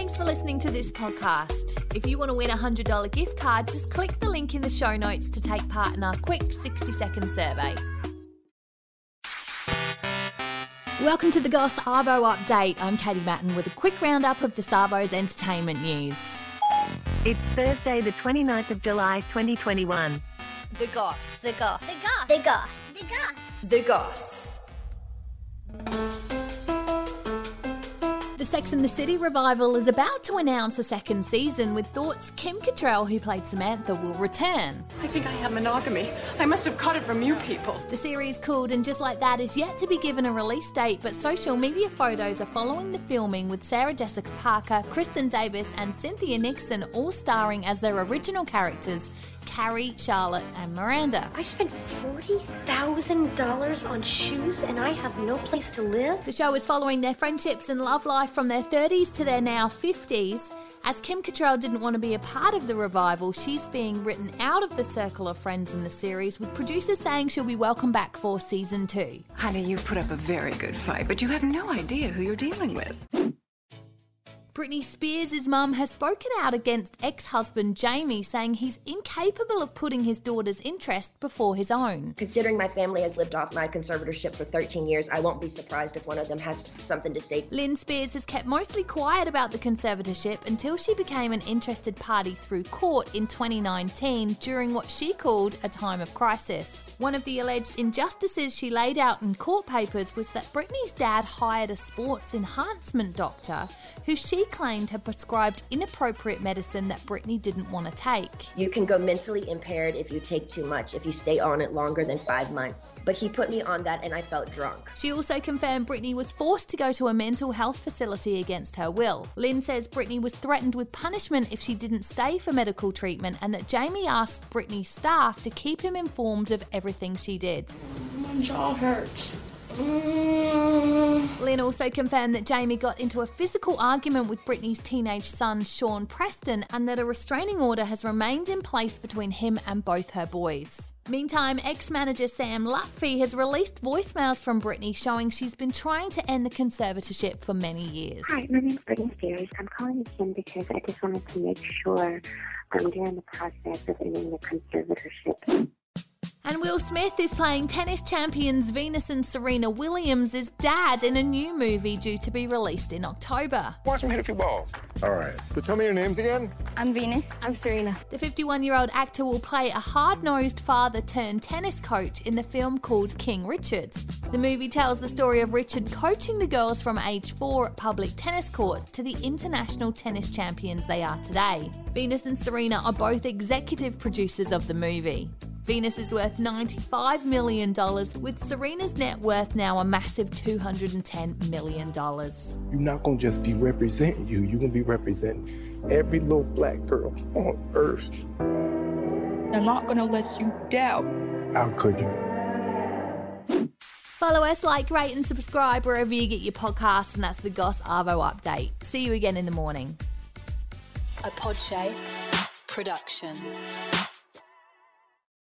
Thanks for listening to this podcast. If you want to win a $100 gift card, just click the link in the show notes to take part in our quick 60 second survey. Welcome to the Goss Arvo update. I'm Katie Matten with a quick roundup of the Savo's entertainment news. It's Thursday, the 29th of July, 2021. The Goss. The goss. The goss. The goss. The goss. The Goss. The Sex and the City revival is about to announce a second season with thoughts Kim Cattrall, who played Samantha, will return. I think I have monogamy. I must have caught it from you people. The series called And Just Like That is yet to be given a release date, but social media photos are following the filming with Sarah Jessica Parker, Kristin Davis, and Cynthia Nixon all starring as their original characters Carrie, Charlotte, and Miranda. I spent $40,000 on shoes and I have no place to live? The show is following their friendships and love life from their 30s to their now 50s. As Kim Cattrall didn't want to be a part of the revival, she's being written out of the circle of friends in the series, with producers saying she'll be welcome back for season two. Honey, you've put up a very good fight, but you have no idea who you're dealing with. Britney Spears' mum has spoken out against ex husband Jamie, saying he's incapable of putting his daughter's interest before his own. Considering my family has lived off my conservatorship for 13 years, I won't be surprised if one of them has something to say. Lynne Spears has kept mostly quiet about the conservatorship until she became an interested party through court in 2019 during what she called a time of crisis. One of the alleged injustices she laid out in court papers was that Britney's dad hired a sports enhancement doctor who she claimed had prescribed inappropriate medicine that Britney didn't want to take. You can go mentally impaired if you take too much, if you stay on it longer than five months. But he put me on that and I felt drunk. She also confirmed Britney was forced to go to a mental health facility against her will. Lynne says Britney was threatened with punishment if she didn't stay for medical treatment and that Jamie asked Britney's staff to keep him informed of everything she did. My jaw hurts. Lynne also confirmed that Jamie got into a physical argument with Britney's teenage son, Sean Preston, and that a restraining order has remained in place between him and both her boys. Meantime, ex manager Sam Lutfi has released voicemails from Britney showing she's been trying to end the conservatorship for many years. Hi, my name's Britney Spears. I'm calling again because I just wanted to make sure I'm um, during the process of ending the conservatorship. And Will Smith is playing tennis champions Venus and Serena Williams' dad in a new movie due to be released in October. Watch him hit a few balls. All right. So tell me your names again. I'm Venus. I'm Serena. The 51 year old actor will play a hard nosed father turned tennis coach in the film called King Richard. The movie tells the story of Richard coaching the girls from age four at public tennis courts to the international tennis champions they are today. Venus and Serena are both executive producers of the movie. Venus is worth $95 million, with Serena's net worth now a massive $210 million. You're not going to just be representing you. You're going to be representing every little black girl on earth. I'm not gonna let you down. How could you? Follow us, like, rate, and subscribe wherever you get your podcasts, and that's the Goss Arvo update. See you again in the morning. A Podshape production.